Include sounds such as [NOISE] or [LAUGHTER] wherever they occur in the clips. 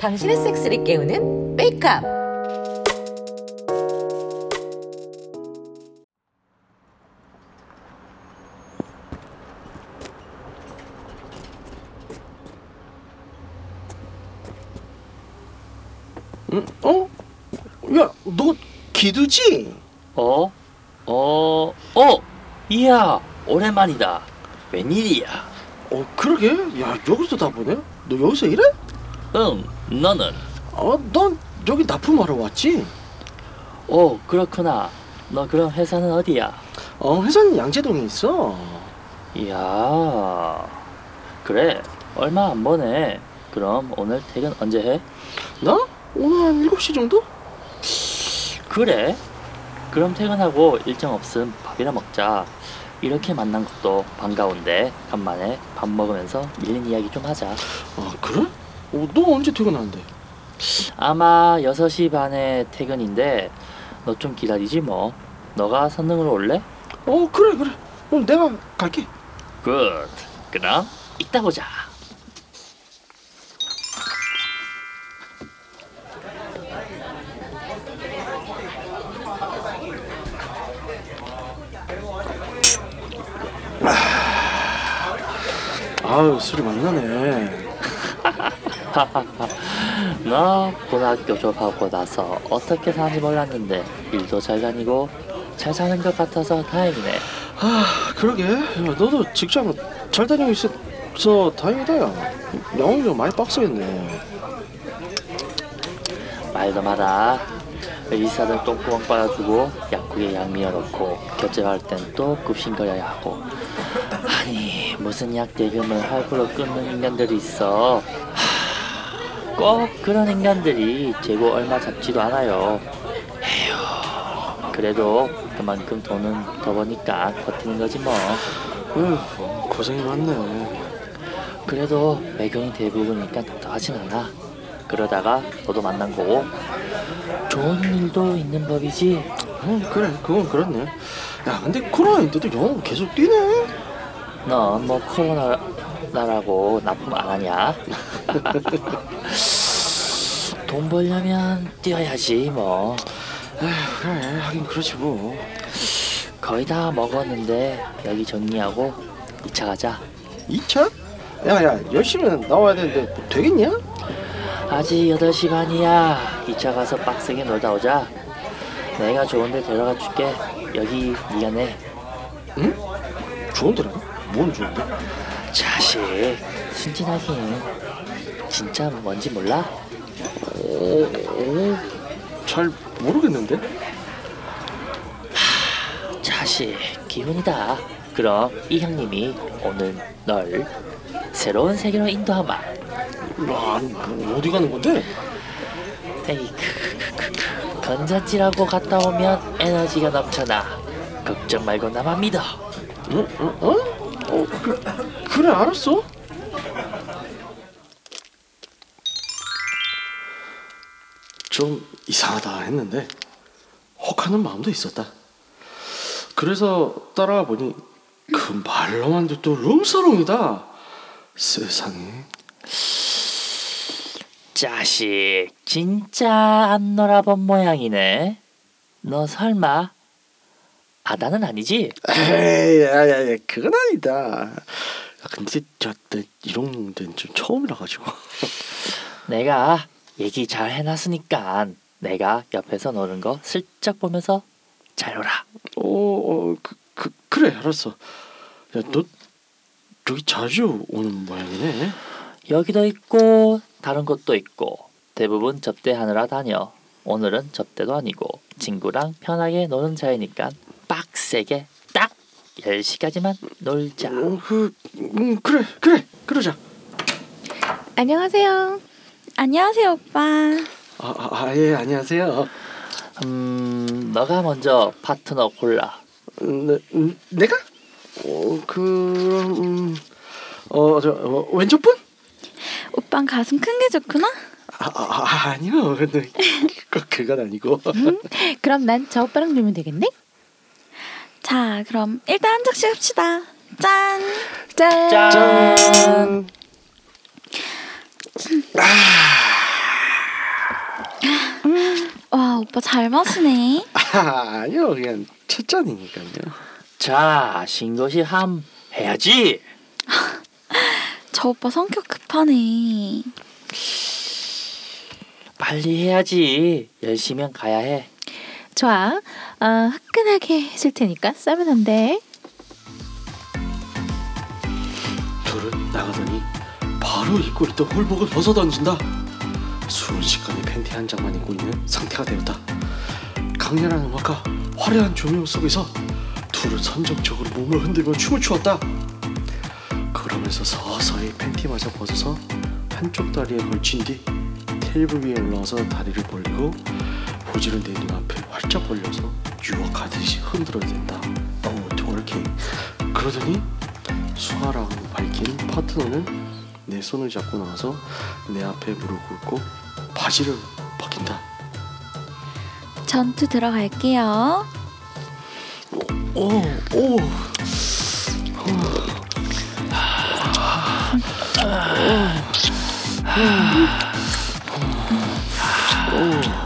당신의 섹스를 깨우는 메이크업. 응? 어? 야, 너 기두지? 어? 어? 어? 이야 오랜만이다 웬일이야 어, 그러게. 야, 여기서 다 보네. 너 여기서 일해? 응 너는? 어, 넌 여기 납품하러 왔지? 오 그렇구나 너 그럼 회사는 어디야? 어, 회사는 양재동에 있어. 이야 그래 얼마 안 버네 그럼 오늘 퇴근 언제 해? 나? 오늘 한 7시 정도? 그래 그럼 퇴근하고 일정 없음 밥이나 먹자 이렇게 만난 것도 반가운데 간만에 밥 먹으면서 밀린 이야기 좀 하자 아, 그래? 어, 너 언제 퇴근하는데? 아마 6시 반에 퇴근인데 너 좀 기다리지 뭐 너가 선릉으로 올래? 어, 그래, 그래. 그럼 내가 갈게. Good 그럼 이따 보자 아유, 술이 만나네. 너 [LAUGHS] 고등학교 졸업하고 나서 어떻게 사는지 몰랐는데 일도 잘 다니고 잘 사는 것 같아서 다행이네 아, 그러게. 야, 너도 직장 잘 다니고 있어서 다행이다, 야. 영웅이 좀 많이 빡세겠네. 말도 마라 의사들 똥구멍 빨아주고 약국에 양미어 넣고 결제할 땐또 급신거려야 하고 아니 무슨 약 대금을 할부로 끊는 인간들이 있어 하, 꼭 그런 인간들이 재고 얼마 잡지도 않아요 에휴 그래도 그만큼 돈은 더 버니까 버티는 거지 뭐 어휴, 고생이 많네. 그래도 매경이 대부분이니까 답답하진 않아. 그러다가 너도 만난 거고 좋은 일도 있는 법이지. 어, 그래, 그건 그렇네. 야, 근데 코로나 인데도 영웅 계속 뛰네. 넌뭐 코로나라고 납품 안 하냐? [LAUGHS] 돈 벌려면 뛰어야지 뭐. 에휴, 그래, 하긴 그렇지 뭐. 거의 다 먹었는데 여기 정리하고 2차 가자. 2차? 야, 야, 열심히 나와야 되는데 뭐 되겠냐? 아직 8시 반이야. 2차 가서 빡세게 놀다 오자. 내가 좋은데 데려가 줄게. 여기 네가 내. 응? 좋은 데라고? 뭔 좋은데? 자식 순진하긴 진짜 뭔지 몰라? 어, 어, 잘 모르겠는데? 자식 기훈이다 그럼 이 형님이 오늘 널 새로운 세계로 인도하마 야, 뭐 어디 가는 건데? 에이 크크크크 건전지라고 갔다 오면 에너지가 넘쳐나 걱정 말고 나만 믿어 응? 응? 어? 어, 그, 그래, 알았어. 좀 이상하다 했는데 혹하는 마음도 있었다. 그래서 따라가 보니 그 말로만 듣도 룸사롱이다. 세상에. 자식 진짜 안 놀아본 모양이네 너 설마 아다는 아니지? 에이, 야, 야, 야, 그건 아니다. 야, 근데 저, 내 이런 데는 좀 처음이라 가지고. [LAUGHS] 내가 얘기 잘 해놨으니까 내가 옆에서 노는 거 슬쩍 보면서 잘 놀아. 어, 어 그, 그, 그래, 알았어. 야, 너 여기 자주 오는 모양이네. 여기도 있고 다른 곳도 있고 대부분 접대하느라 다녀. 오늘은 접대도 아니고 친구랑 편하게 노는 자이니까 빡세게 딱 10시까지만 놀자. 어, 그, 음, 그래, 그래, 그러자. 안녕하세요. 안녕하세요, 오빠. 아, 아, 아, 예, 안녕하세요. 음, 너가 먼저 파트너 골라. 네, 음, 내가? 어, 그, 음, 어, 저, 어, 왼쪽 분? 오빤 가슴 큰 게 좋구나. 아, 아, 아 아니요. 근데 꼭 [LAUGHS] 그건 아니고. 그럼 난 저 오빠랑 놀면 되겠네. 자, 그럼 일단 한 장씩 합시다. 짠. 짠. 짠. 와 오빠 잘 마시네. 아, [LAUGHS] 아니요 그냥 첫 잔이니까요. 자, 신고시 함 해야지. [LAUGHS] 저 오빠 성격 급하네. 빨리 해야지. 열심히 가야 해. 좋아. 아, 화끈하게 해줄 테니까 싸면 안 돼. 둘은 나가더니 바로 입고 있던 홀복을 벗어 던진다. 순식간에 팬티 한 장만 입고 있는 상태가 되었다. 강렬한 음악과 화려한 조명 속에서 둘은 선정적으로 몸을 흔들며 춤을 추었다. 그러면서 서서히 팬티마저 벗어서 한쪽 다리에 걸친 뒤 테이블 위에 올라와서 다리를 벌리고 보지는 내 눈 앞에 활짝 벌려서 유혹하듯이 흔들어댄다. 어우 twerking. 그러더니 수아라고 밝힌 파트너는 내 손을 잡고 나와서 내 앞에 무릎 꿇고 바지를 벗긴다. 전투 들어갈게요. 오, 오. 오, 오,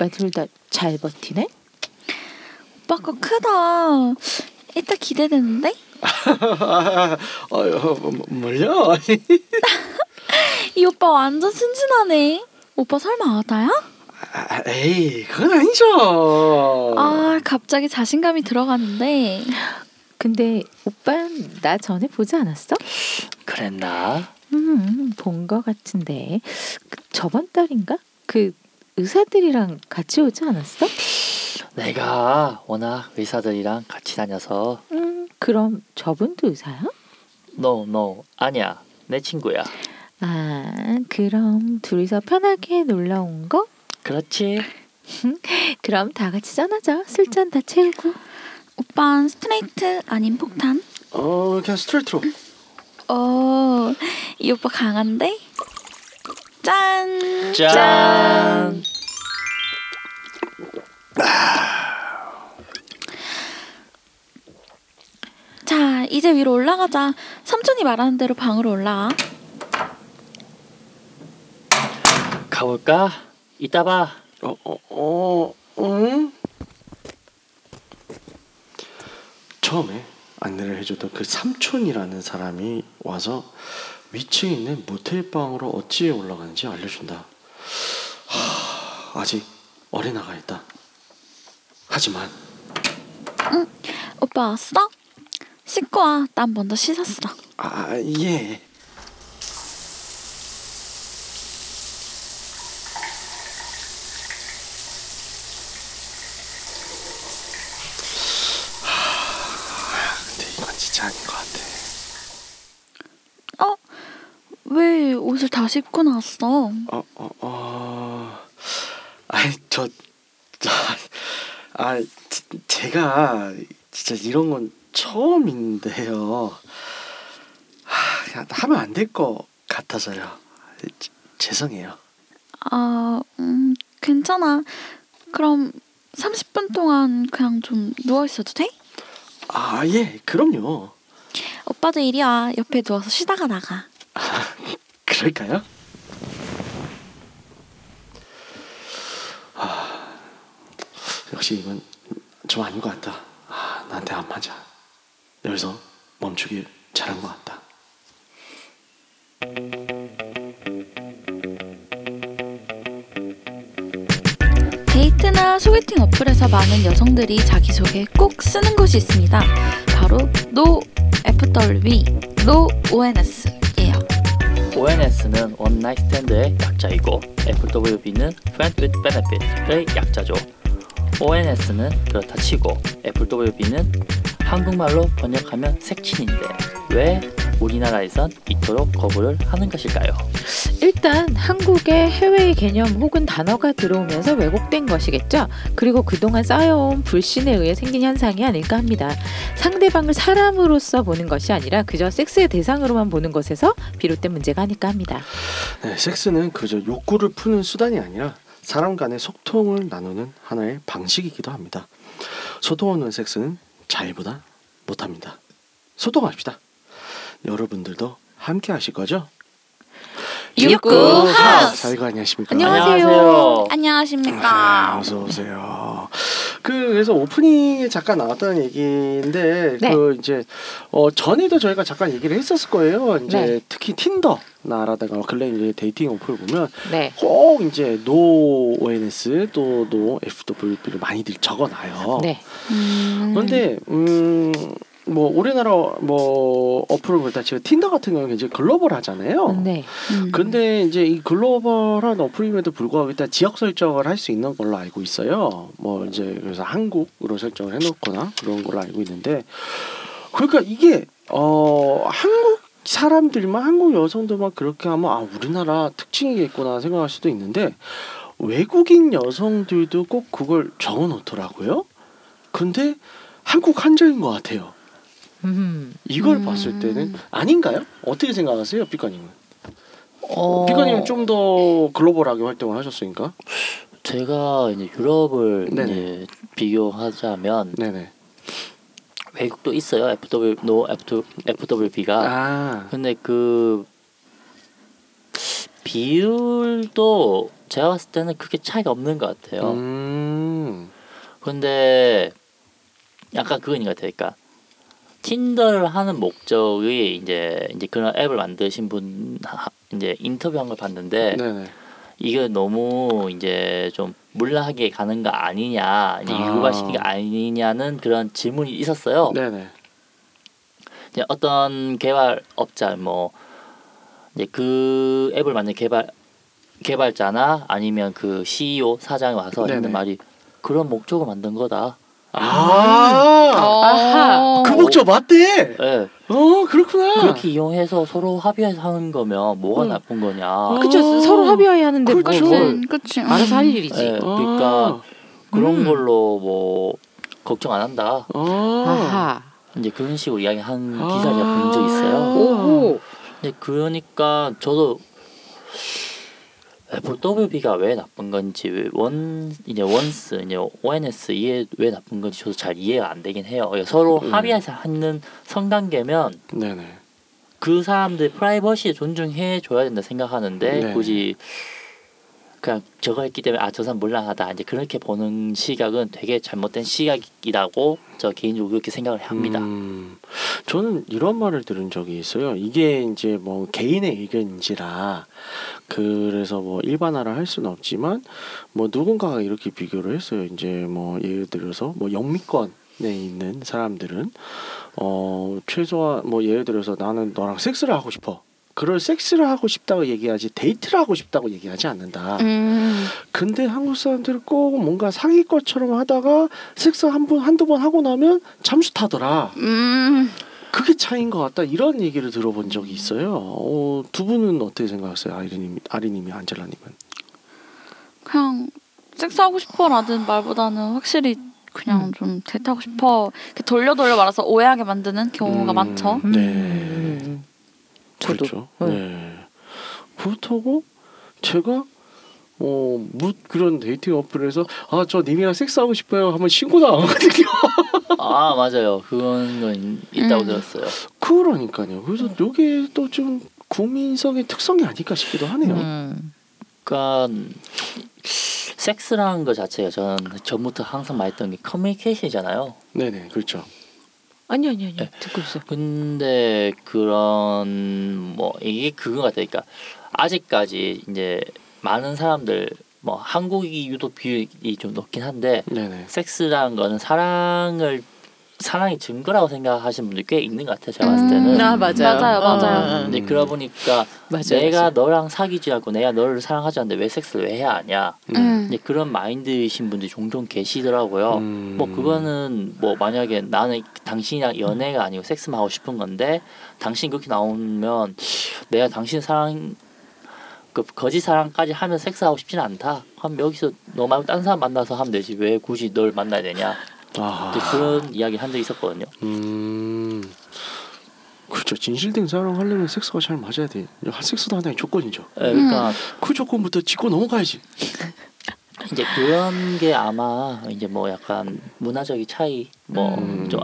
오빠 둘 다 잘 버티네. 오빠 거 크다. 이따 기대되는데? [LAUGHS] 아유, 뭐, 뭘요? [LAUGHS] 이 오빠 완전 순진하네. 오빠 설마 아다야? 아, 에이, 그건 아니죠. 아 갑자기 자신감이 들어가는데 근데 오빠 나 전에 보지 않았어? 그랬나? 음, 본 거 같은데 그 저번 달인가? 그 의사들이랑 같이 오지 않았어? 내가 워낙 의사들이랑 같이 다녀서 음, 그럼 저분도 의사야? no no 아니야 내 친구야. 아, 그럼 둘이서 편하게 놀러 온 거? 그렇지. [LAUGHS] 그럼 다 같이 짠하자. 술잔 다 채우고. 오빤 스트레이트 아님 폭탄? 어, 그냥 스트레이트로. 어, 이 오빠 강한데? 짠! 짠. 자, 이제 위로 올라가자. 삼촌이 말하는 대로 방으로 올라와. 가볼까? 이따 봐. 어, 어, 어, 응? 처음에 안내를 해줬던 그 삼촌이라는 사람이 와서 위층에 있는 모텔 방으로 어찌 올라가는지 알려준다. 하, 아직 어린아가 있다. 하지만 오빠 왔어? 씻고 와. 난 먼저 씻었어. 아 예. 어? 왜 옷을 다시 입고 나왔어? 어, 어, 어. 아이, 저, 저, 아, 지- 제가 진짜 이런 건 처음인데요. 하, 하면 안 될 것 같아서요. 지- 죄송해요. 아, 음, 괜찮아. 그럼 30분 동안 그냥 좀 누워 있어도 돼? 아, 예, 그럼요. 오빠도 이리 와. 옆에 누워서 쉬다가 나가. [LAUGHS] 그럴까요? 아, 역시 이건 좀 아닌 것 같다. 아, 나한테 안 맞아. 여기서 멈추길 잘한 것 같다. 데이트나 소개팅 어플에서 많은 여성들이 자기소개에 꼭 쓰는 것이 있습니다. 바로 no FWB, no ONS예요. ONS는 One Night Stand의 약자이고 FWB는 Friend with Benefit의 약자죠. ONS는 그렇다 치고 FWB는 한국말로 번역하면 색친인데 왜 우리나라에선 이토록 거부를 하는 것일까요? 일단 한국에 해외의 개념 혹은 단어가 들어오면서 왜곡된 것이겠죠. 그리고 그동안 쌓여온 불신에 의해 생긴 현상이 아닐까 합니다. 상대방을 사람으로서 보는 것이 아니라 그저 섹스의 대상으로만 보는 것에서 비롯된 문제가 아닐까 합니다. 네, 섹스는 그저 욕구를 푸는 수단이 아니라 사람 간의 소통을 나누는 하나의 방식이기도 합니다. 소통 없는 섹스는 자일보다 못합니다. 소통합시다. 여러분들도 함께 하실 거죠? 육구 하우스. 자이가 안녕하십니까? 안녕하세요. 안녕하십니까. 아, 어서 오세요. 그 그래서 오프닝에 잠깐 나왔던 얘기인데 네. 그 이제 어 전에도 저희가 잠깐 얘기를 했었을 거예요. 이제 네. 특히 틴더 나라다가 근래 이제 dating 어플 보면 네. 꼭 이제 no ONS 또 no FWB를 많이들 적어놔요. 네. 음. 그런데 음 뭐 우리나라 뭐 어플을 볼때 지금 틴더 같은 경우는 이제 글로벌하잖아요. 네. 음. 근데 이제 이 글로벌한 어플임에도 불구하고 일단 지역 설정을 할 수 있는 걸로 알고 있어요. 뭐 이제 그래서 한국으로 설정을 해놓거나 그런 걸로 알고 있는데 그러니까 이게 어 한국 사람들만 한국 여성들만 그렇게 하면 아 우리나라 특징이겠구나 생각할 수도 있는데 외국인 여성들도 꼭 그걸 적어 놓더라고요. 근데 한국 한정인 것 같아요. 음. 이걸 음. 봤을 때는 아닌가요? 어떻게 생각하세요, 피카님은? 어, 피카님은 좀 더 글로벌하게 활동을 하셨으니까. 제가 이제 유럽을 네네. 이제 비교하자면 네네. 외국도 있어요. FW 노 FWB가 아, 근데 그 비율도 제가 봤을 때는 크게 차이가 없는 것 같아요. 음, 근데 약간 그건 것 같아요. 그러니까 틴더를 하는 목적이 이제 이제 그런 앱을 만드신 분 하- 이제 인터뷰한 걸 봤는데 네네. 이게 너무 이제 좀 물라하게 가는 거 아니냐, 이제 아. 유발시킨 거 아니냐는 그런 질문이 있었어요. 네네. 이제 어떤 개발업자 뭐 이제 그 앱을 만든 개발 개발자나 아니면 그 CEO 사장이 와서 네네. 했는 말이 그런 목적을 만든 거다. 아, 아하. 그 목적 맞대. 예. 어, 그렇구나. 그렇게 이용해서 서로 합의해서 하는 거면 뭐가 응. 나쁜 거냐. 어. 그죠. 서로 합의해야 하는데 뭐 그렇죠. 뭘 음, 그치. 알아서 할 일이지. 예. 아, 그러니까 그런 음. 걸로 뭐 걱정 안 한다. 아. 이제 그런 식으로 이야기한 아. 기사를 제가 본적 있어요. 오호. 근데 그러니까 저도 FWB가 왜 나쁜 건지 왜원 이제 원스 이제 ONS 이게 왜 나쁜 건지 저도 잘 이해가 안 되긴 해요. 그러니까 서로 음. 합의해서 하는 성관계면 네네. 그 사람들 프라이버시 존중해 줘야 된다 생각하는데 네. 굳이 그냥 저거 했기 때문에 아 저 사람 몰랑하다 이제 그렇게 보는 시각은 되게 잘못된 시각이라고 저 개인적으로 그렇게 생각을 합니다. 음, 저는 이런 말을 들은 적이 있어요. 이게 이제 뭐 개인의 의견인지라 그래서 뭐 일반화를 할 수는 없지만 뭐 누군가가 이렇게 비교를 했어요. 이제 뭐 예를 들어서 뭐 영미권 에 있는 사람들은 어 최소한 뭐 예를 들어서 나는 너랑 섹스를 하고 싶어. 그럴 섹스를 하고 싶다고 얘기하지 데이트를 하고 싶다고 얘기하지 않는다. 음. 근데 한국 사람들은 꼭 뭔가 사귈 것처럼 하다가 섹스 한 번 한두 번 하고 나면 잠수 타더라. 음. 그게 차이인 것 같다. 이런 얘기를 들어본 적이 있어요. 어, 두 분은 어떻게 생각하세요? 아이리님, 아리님이 안젤라님은? 그냥 섹스하고 싶어라는 말보다는 확실히 그냥 음. 좀 데이트하고 싶어 이렇게 돌려 돌려 말아서 오해하게 만드는 경우가 음. 많죠. 네. 음. 저도. 그렇죠. 네. 네. 그렇다고 제가 어, 무 그런 dating 어플에서 아 저 님이랑 섹스하고 싶어요 하면 신고도 안 하거든요. 아 맞아요. 그런 건 있다고 음. 들었어요. 그러니까요. 그래서 이게 또 좀 국민성의 특성이 아닐까 싶기도 하네요. 음. 그러니까 섹스라는 것 자체가 저는 전부터 항상 말했던 게 커뮤니케이션이잖아요. 네네 그렇죠. 아니 아니 아니. 네. 듣고 있어. 근데 그런 뭐 이게 그거 같아요. 그러니까 아직까지 이제 많은 사람들 뭐 한국이 유독 비율이 좀 높긴 한데 네네. 섹스라는 거는 사랑을 사랑의 증거라고 생각하시는 분들 꽤 있는 것 같아요. 제가 봤을 때는. 아 맞아요. 맞아요, 맞아요. 어, 어, 근데 그러다 보니까 맞아요. 내가 맞아요. 너랑 사귀지 않고 내가 너를 사랑하지 않는데 왜 섹스를 왜 해야 하냐. 음. 이제 그런 마인드이신 분들이 종종 계시더라고요. 음. 뭐 그거는 뭐 만약에 나는 당신이랑 연애가 아니고 섹스만 하고 싶은 건데 당신 그렇게 나오면 내가 당신 사랑 그 거짓 사랑까지 하면 섹스하고 싶지는 않다. 그럼 여기서 너 말고 다른 사람 만나서 하면 되지 왜 굳이 널 만나야 되냐. 아. 그런 이야기 한적 있었거든요. 음. 그렇죠. 진실된 사랑하려면 섹스가 잘 맞아야 돼. 한 섹스도 하나의 조건이죠. 예, 그러니까 그 조건부터 짚고 넘어가야지. [LAUGHS] 이제 그런 게 아마 이제 뭐 약간 문화적인 차이 뭐 음. 좀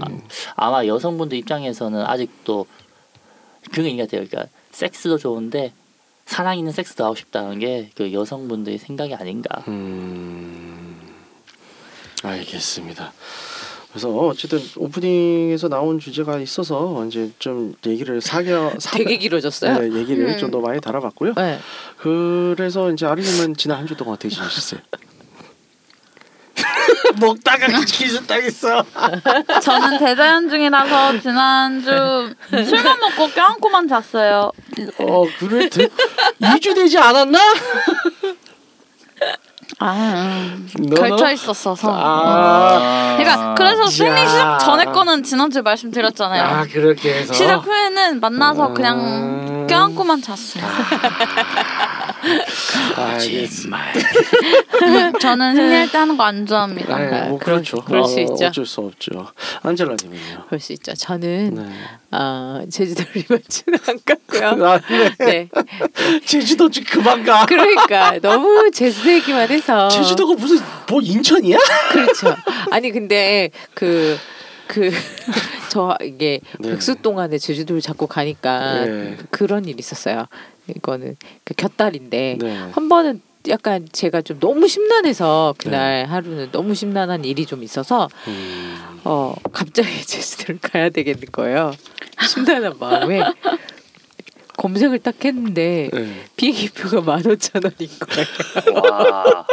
아, 마 여성분들 입장에서는 아직도 그게 있는 것 같아요. 그러니까 섹스도 좋은데 사랑 있는 섹스도 하고 싶다는 게 그 여성분들의 생각이 아닌가. 음. 알겠습니다. 그래서 어쨌든 오프닝에서 나온 주제가 있어서 이제 좀 얘기를 사겨 [LAUGHS] 사, 되게 길어졌어요. 네, 얘기를 음. 좀더 많이 달아봤고요. 네. 그래서 이제 아리님은 지난 한 주 동안 어떻게 지내셨어요? [LAUGHS] 먹다가 기술 당했어. [LAUGHS] 저는 대자연 중이라서 지난주 술만 먹고 껴안고만 잤어요. 어 그래? 2주 되지 않았나? 아, 너, 걸쳐 너? 있었어서. 아, 그러니까 그래서 생리 야. 시작 전에 거는 지난주에 말씀드렸잖아요. 아 그렇게 해서 시작 후에는 만나서 그냥 음. 껴안고만 잤어요. 알겠습니다. [LAUGHS] 저는 생리할 때 하는 거 안 좋아합니다. 아, 뭐 그럴- 그렇죠. 그럴 수 어, 있죠. 어쩔 수 없죠. 안젤라님은요. 그럴 수 있죠. 저는 네. 어, 제주도를 이번주는 [LAUGHS] 안 갔고요. 아, 네. 네. 제주도 좀 그만 가. 그러니까 너무 제주도 얘기만 해서 제주도가 무슨 뭐 인천이야? 그렇죠. 아니 근데 그 그 [LAUGHS] 저 이게 네. 백수 동안에 제주도를 자꾸 가니까 네. 그런 일이 있었어요. 이거는 그 곁다리인데 네. 한 번은 약간 제가 좀 너무 심란해서 그날 하루는 너무 심란한 일이 좀 있어서 음. 어 갑자기 [LAUGHS] 제주도를 가야 되겠는 거예요. 심란한 마음에 검색을 딱 했는데 네. 비행기표가 만 오천 원인 거예요. 와.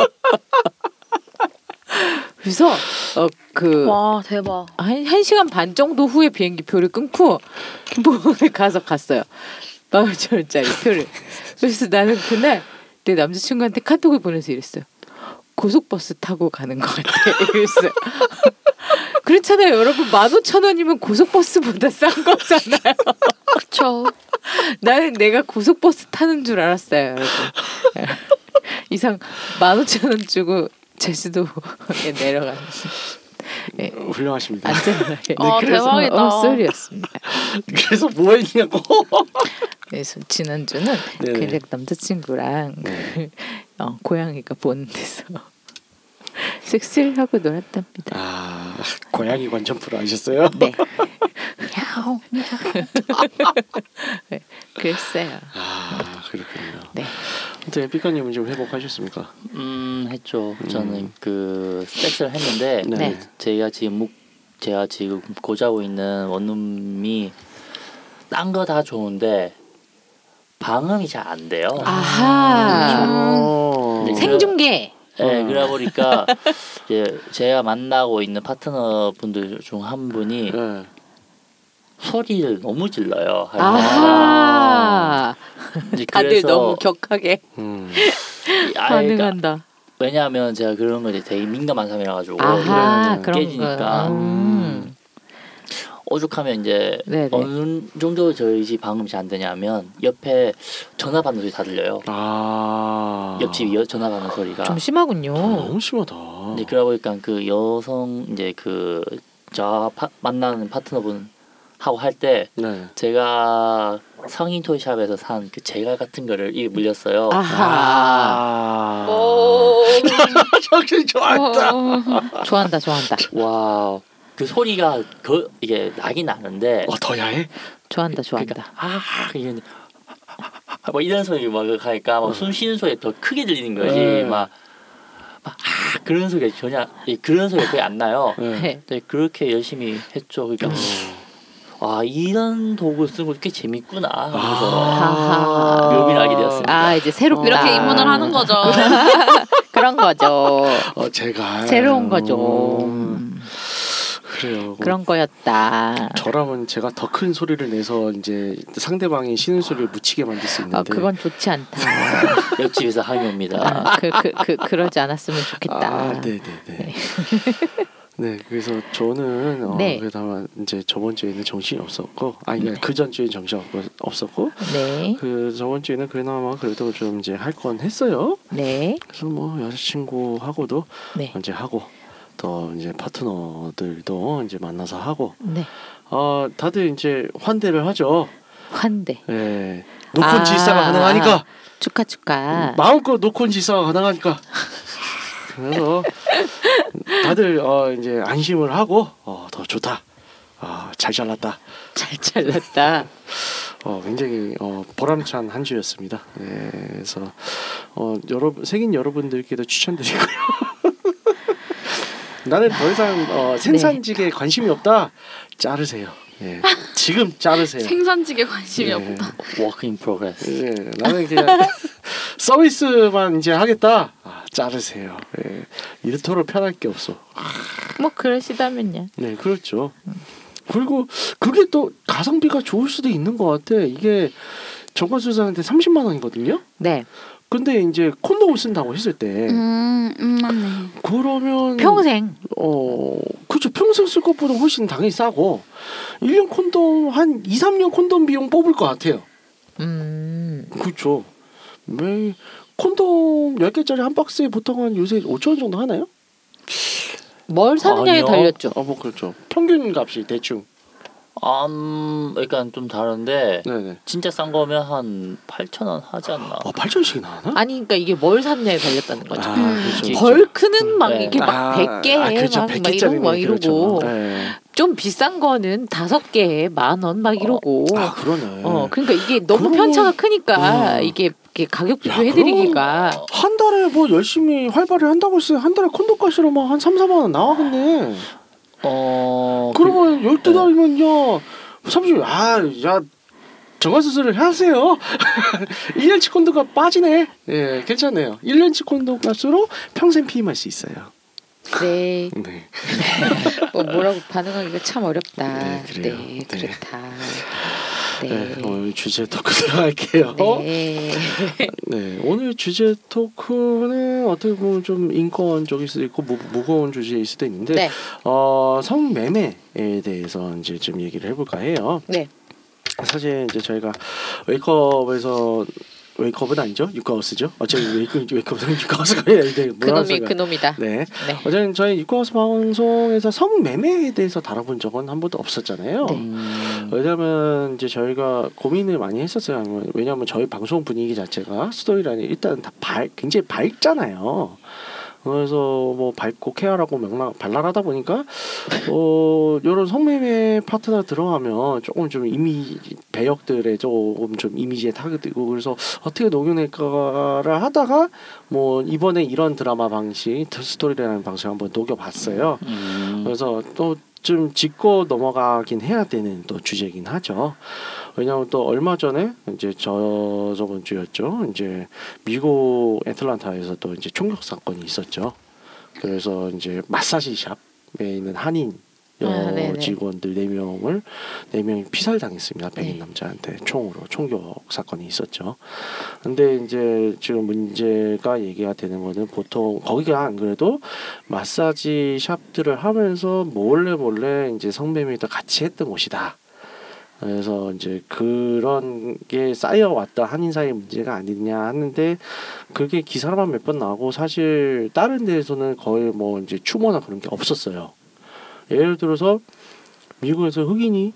그래서 어그 와 대박. 한, 한 시간 반 정도 후에 비행기 표를 끊고 [LAUGHS] 김포공항에 가서 갔어요. 만 오천 원짜리 표를. 그래서 나는 그날 내 남자친구한테 카톡을 보내서 이랬어요. 고속버스 타고 가는 것 같아. 이랬어요. [LAUGHS] 그렇잖아요, 여러분. 만 오천 원이면 고속버스보다 싼 거잖아요. 그쵸. [LAUGHS] 나는 내가 고속버스 타는 줄 알았어요, 여러분. 이상 만 오천 원 주고 제주도에 내려가는 네, 훌륭하십니다. 아, 그래서 대박이다. 헛소리였습니다. [LAUGHS] 그래서 뭐 했냐고. 그래서 지난주는. 그냥 남자친구랑 네. [LAUGHS] 어, 고양이가 보는 데서 [LAUGHS] 섹스를 하고 놀았답니다. 아 고양이 관전 프로 하셨어요? 네. 네, 그랬어요. 아 그렇군요. 네. 아무튼 에피카님은 좀 회복하셨습니까? 음 했죠. 음. 저는 그 섹스를 했는데 네. 제가 지금 묵 제가 지금 고자고 있는 원룸이 딴 거 다 좋은데 방음이 잘 안 돼요. 아하. 어. 네, 생중계. 네, 어. 그러다 보니까 이제 제가 만나고 있는 파트너 분들 중 한 분이 네. 소리를 너무 질러요. 이제 다들 너무 격하게 음. [LAUGHS] 반응한다. 왜냐하면 제가 그런 거에 되게 민감한 사람이라 가지고 네. 깨지니까. 거. 음. 오죽하면 이제 네네. 어느 정도 저희 집 방음이 잘 안 되냐면 옆에 전화 받는 소리 다 들려요. 아. 옆집 여, 전화 받는 소리가. 좀 심하군요. 너무 심하다. 이제 그러다 보니까 그 여성 이제 그저 만나는 파트너분 하고 할때 네. 제가 성인 토이샵에서 산 그 제갈 같은 거를 입에 물렸어요. 아하. 아. 오. [LAUGHS] 정신 좋았다. 좋아한다, 좋아한다, 와. 그 소리가 그 이게 나긴 나는데 어, 더 야해? 좋아한다, 좋아한다. 그러니까 아 이게 뭐 이런 소리 막 하니까 막숨 쉬는 소리 더 크게 들리는 거지 네. 막, 막 아, 그런 소리가 전혀 이 그런 소리가 거의 안 나요. 네. 네. 근데 그렇게 열심히 했죠. 그러니까 아 이런 도구 쓰고 꽤 재밌구나 하면서 아하. 묘미를 알게 되었습니다. 아 이제 새롭다. 이렇게 입문을 하는 거죠. [LAUGHS] 그런 거죠. 어, 제가 새로운 거죠. 음, 그래요. 그런 거였다. 저라면 제가 더 큰 소리를 내서 이제 상대방이 쉬는 소리를 묻히게 만들 수 있는데 어, 그건 좋지 않다. [LAUGHS] 옆집에서 항의 옵니다. 아, 그, 그, 그, 그러지 않았으면 좋겠다. 아, 네, 네, 네. 네, [LAUGHS] 그래서 저는 어, 네. 그다만 이제 저번 주에는 정신이 없었고, 아니 그전 주에 정신 없- 없었고, 네, 그 저번 주에는 그나마 그래도 좀 이제 할 건 했어요. 네, 그래서 뭐 여자친구하고도 네, 이제 하고 또 이제 파트너들도 이제 만나서 하고, 네. 어 다들 이제 환대를 하죠. 환대. 예, 노콘 아, 질사가 가능하니까 축하, 축하. 마음껏 노콘 질사가 가능하니까. 그래서 다들 어 이제 안심을 하고 어, 더 좋다. 아, 잘 잘났다. 잘 잘랐다. 어, 굉장히 어, 보람찬 한 주였습니다. 네, 그래서 어, 여러분 색인 여러분들께도 추천드리고요. [LAUGHS] 나는 더 이상 어, 생산직에 관심이 없다. 자르세요. 예, 지금 자르세요. 생산직에 관심이 예. 없다. Work in progress. 예, 나는 그냥 [LAUGHS] 서비스만 이제 하겠다. 아, 자르세요. 예, 이토록 편할 게 없어. 뭐 그러시다면요. 네, 그렇죠. 그리고 그게 또 가성비가 좋을 수도 있는 것 같아. 이게 정관수사한테 30만 원이거든요. 네, 근데 이제 콘돔을 쓴다고 했을 때 음, 음 맞네. 그러면 평생. 어 그렇죠 평생 쓸 것보다 훨씬 당연히 싸고 1년 콘돔 한 2, 3년 콘돔 비용 뽑을 것 같아요. 음, 그렇죠. 매 콘돔 10개짜리 한 박스에 보통 한 요새 5천 원 정도 하나요? 뭘 사느냐에 아니요. 달렸죠. 아 뭐 그렇죠. 평균 값이 대충. 음, 약간 좀 다른데 네네. 진짜 싼 거면 한 8천 원 하지 않나? 아 8천씩이나 하나? 아니, 그러니까 이게 뭘 샀냐에 달렸다는 거죠. 아, 음. 그렇죠. 벌크는 막 네. 이렇게 막 아, 100개 아, 그렇죠. 막, 막 100개짜리네, 이러고 막 이러고 그렇죠. 네. 좀 비싼 거는 다섯 개에 만 원 막 이러고 아 그러네. 어 그러니까 이게 너무 그러면- 편차가 크니까 음. 이게, 이게 가격 야, 비교해드리기가 한 달에 뭐 열심히 활발히 한다고 했어요. 한 달에 콘돔 값으로 막 한 3, 4만 원 나가겠네. 어, 그러면 12달이면요. 30, 아, 야, 정화수술을 하세요. 1년치 콘돔 값 빠지네. 예, 괜찮네요. 1년치 콘돔 값으로 평생 피임할 수 있어요. 네 [LAUGHS] 네. 뭐 뭐라고 반응하기가 참 어렵다. 네, 그래요. 네, 네. 그렇다. 네. 네. 오늘 주제 토크 [LAUGHS] 들어갈게요. 네. 네, 오늘 주제 토크는 어떻게 보면 좀 인권적일 수도 있고 무, 무거운 주제일 수도 있는데 네. 어, 성매매에 대해서 이제 좀 얘기를 해볼까 해요. 네. 사실 이제 저희가 웨이크업에서 웨이크업은 아니죠, 육구하우스죠. 어차피 웨이크 웨이크업은 육구하우스가 아닌데 그놈이 그놈이다. 네, 네. 어제는 저희 육구하우스 방송에서 성매매에 대해서 다뤄본 적은 한 번도 없었잖아요. 네. 음, 왜냐면 이제 저희가 고민을 많이 했었어요. 왜냐면 저희 방송 분위기 자체가 스토리라인이 일단 다 밝, 굉장히 밝잖아요. 그래서 뭐 밝고 케어하고 명랑 발랄하다 보니까 어 이런 성매매 파트너 들어가면 조금 좀 이미 배역들의 조금 좀 이미지에 타격되고 그래서 어떻게 녹여낼까를 하다가 뭐 이번에 이런 드라마 방식 스토리라는 방식 을 한번 녹여봤어요. 음, 그래서 또 좀 짚고 넘어가긴 해야 되는 또 주제긴 하죠. 왜냐하면 또 얼마 전에 이제 저 저번 주였죠. 이제 미국 애틀란타에서 또 이제 총격 사건이 있었죠. 그래서 이제 마사지 샵에 있는 한인 여 아, 네네. 직원들 네 명을 네 명이 피살 당했습니다. 백인 네. 남자한테 총으로 총격 사건이 있었죠. 근데 이제 지금 문제가 얘기가 되는 거는 보통 거기가 안 그래도 마사지 샵들을 하면서 몰래 몰래 이제 성매매도 같이 했던 곳이다. 그래서 이제 그런 게 쌓여왔다 한인 사회 문제가 아니냐 하는데 그게 기사로만 몇 번 나오고 사실 다른 데에서는 거의 뭐 이제 추모나 그런 게 없었어요. 예를 들어서 미국에서 흑인이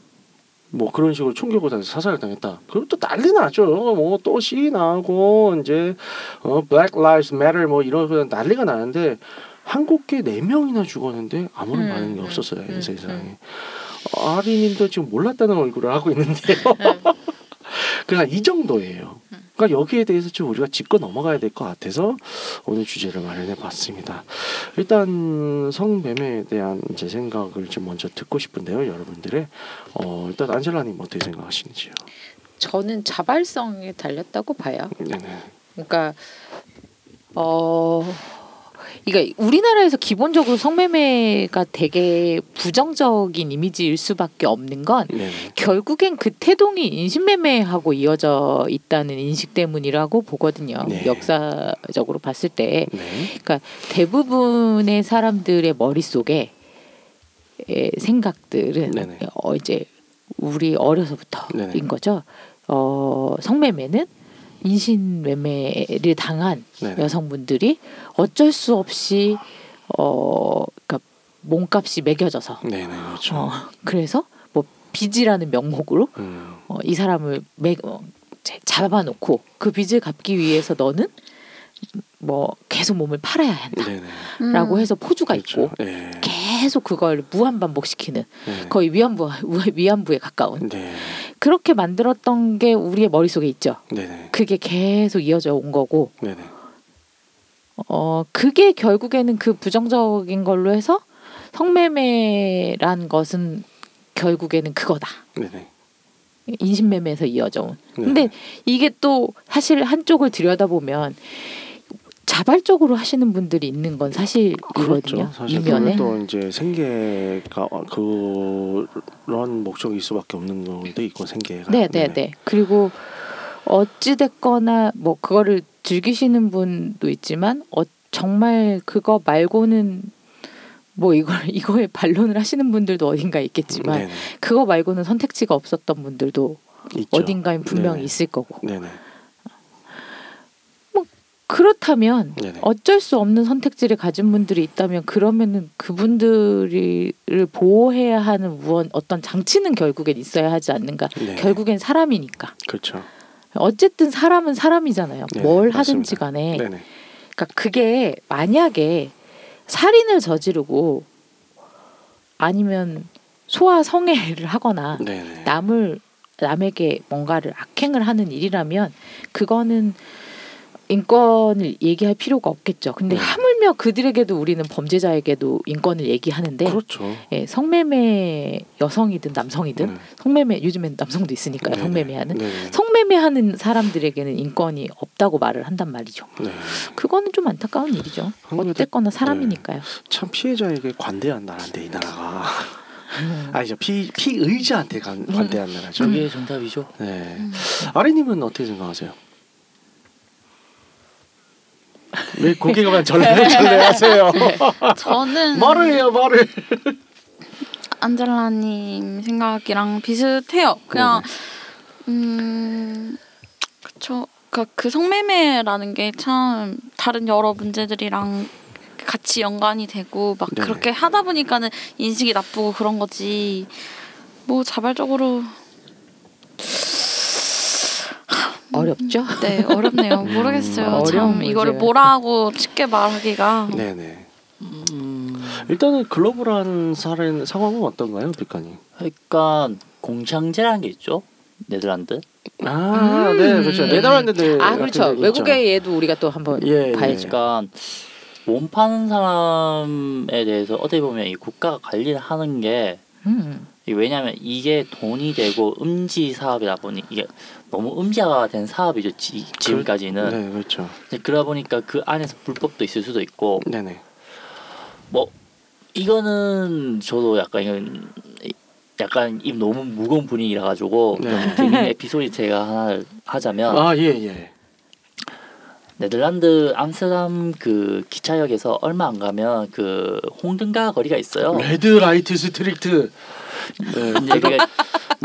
뭐 그런 식으로 총격을 당해서 사살을 당했다. 그럼 또 난리 나죠. 뭐 또 시위 나고 이제 어 Black Lives Matter 뭐 이런 난리가 나는데 한국계 네 명이나 죽었는데 아무런 음, 반응이 음, 없었어요. 이 음, 세상에. 음. 아리님도 지금 몰랐다는 얼굴을 하고 있는데요. [LAUGHS] 그냥 이 정도예요. 그러니까 여기에 대해서 좀 우리가 짚고 넘어가야 될 것 같아서 오늘 주제를 마련해 봤습니다. 일단 성매매에 대한 이제 생각을 좀 먼저 듣고 싶은데요, 여러분들의 어, 일단 안젤라님 어떻게 생각하시는지요? 저는 자발성에 달렸다고 봐요. 네네. 그러니까 어 그러니까 우리나라에서 기본적으로 성매매가 되게 부정적인 이미지일 수밖에 없는 건 네네. 결국엔 그 태동이 인신매매하고 이어져 있다는 인식 때문이라고 보거든요. 네. 역사적으로 봤을 때 네. 그러니까 대부분의 사람들의 머릿 속에 의 생각들은 네네. 어 이제 우리 어려서부터인 네네. 거죠. 어 성매매는 인신 매매를 당한 네네. 여성분들이 어쩔 수 없이 어 그러니까 몸값이 매겨져서 네네 그렇죠. 어 그래서 뭐 빚이라는 명목으로 음. 어, 이 사람을 매 어, 제- 잡아놓고 그 빚을 갚기 위해서 너는 뭐 계속 몸을 팔아야 한다라고 네네. 해서 포주가 그렇죠. 있고 네. 계속 그걸 무한 반복시키는 네. 거의 위안부 위안부에 가까운 네. 그렇게 만들었던 게 우리의 머릿속에 있죠. 네네. 그게 계속 이어져 온 거고 네네. 어 그게 결국에는 그 부정적인 걸로 해서 성매매란 것은 결국에는 그거다. 네네. 인신매매에서 이어져 온. 네. 근데 이게 또 사실 한쪽을 들여다보면 자발적으로 하시는 분들이 있는 건 사실이거든요. 그렇죠. 사실. 또 이제 생계가 어, 그런 목적일 수밖에 없는 경우도 있고 생계가. 네, 네, 네. 그리고 어찌 됐거나 뭐 그거를 즐기시는 분도 있지만 어, 정말 그거 말고는 뭐 이걸 [LAUGHS] 이거에 반론을 하시는 분들도 어딘가 있겠지만 네네. 그거 말고는 선택지가 없었던 분들도 있죠. 어딘가엔 분명히 네네. 있을 거고 네네. 그렇다면 네네. 어쩔 수 없는 선택지를 가진 분들이 있다면 그러면은 그분들을 보호해야 하는 무언 어떤 장치는 결국엔 있어야 하지 않는가 네. 결국엔 사람이니까 그렇죠. 어쨌든 사람은 사람이잖아요 네, 뭘. 하든지 간에 네네. 그러니까 그게 만약에 살인을 저지르고 아니면 소아 성애를 하거나 네네. 남을 남에게 뭔가를 악행을 하는 일이라면 그거는 인권을 얘기할 필요가 없겠죠. 근데 네. 하물며 그들에게도 우리는 범죄자에게도 인권을 얘기하는데 그렇죠. 예, 성매매 여성이든 남성이든 네. 성매매 요즘엔 남성도 있으니까요. 네네. 성매매하는 네네. 성매매하는 사람들에게는 인권이 없다고 말을 한단 말이죠. 네. 그거는 좀 안타까운 일이죠. 어쨌거나 사람이니까요. 참 피해자에게 관대한 나라인데 이 나라가 음. 아니죠 피 피의자한테 관, 관대한 나라죠. 그게 정답이죠. 네. 아리님은 어떻게 생각하세요? 왜 고개가 절레절레 하세요? [LAUGHS] 저는 말을 해요 말을. 안젤라님 생각이랑 비슷해요. 그냥 음 그쵸. 그러니까 그 성매매라는 게 참 다른 여러 문제들이랑 같이 연관이 되고 막 네네. 그렇게 하다 보니까는 인식이 나쁘고 그런 거지. 뭐 자발적으로 어렵죠. [LAUGHS] 네 어렵네요. 음, 모르겠어요. 어려운 참 이거를. 뭐라고 쉽게 말하기가 네 네. 음, 일단은 글로벌한 사례 상황은 어떤가요, 백가님? 그러니까 공창제라는 게 있죠. 네덜란드. 아, 음. 네, 그렇죠. 네덜란드들. 아 그렇죠. 외국의 얘도 우리가 또 한번 예, 예. 봐야죠. 그러니까 몸 파는 사람에 대해서 어떻게 보면 이 국가가 관리를 하는 게 음. 이 왜냐하면 이게 돈이 되고 음지 사업이다 보니 이게 너무 음지화가 된 사업이죠 지, 지금까지는 네, 그렇죠. 그러다 보니까 그 안에서 불법도 있을 수도 있고 네네. 뭐 이거는 저도 약간 이건 약간 입 너무 무거운 분위기라 가지고 네. 재밌는 에피소드 제가 하나 하자면 아, 예, 예. 네덜란드 암스테르담 그 기차역에서 얼마 안 가면 그 홍등가 거리가 있어요. Red Light Street. 네, 이제 그게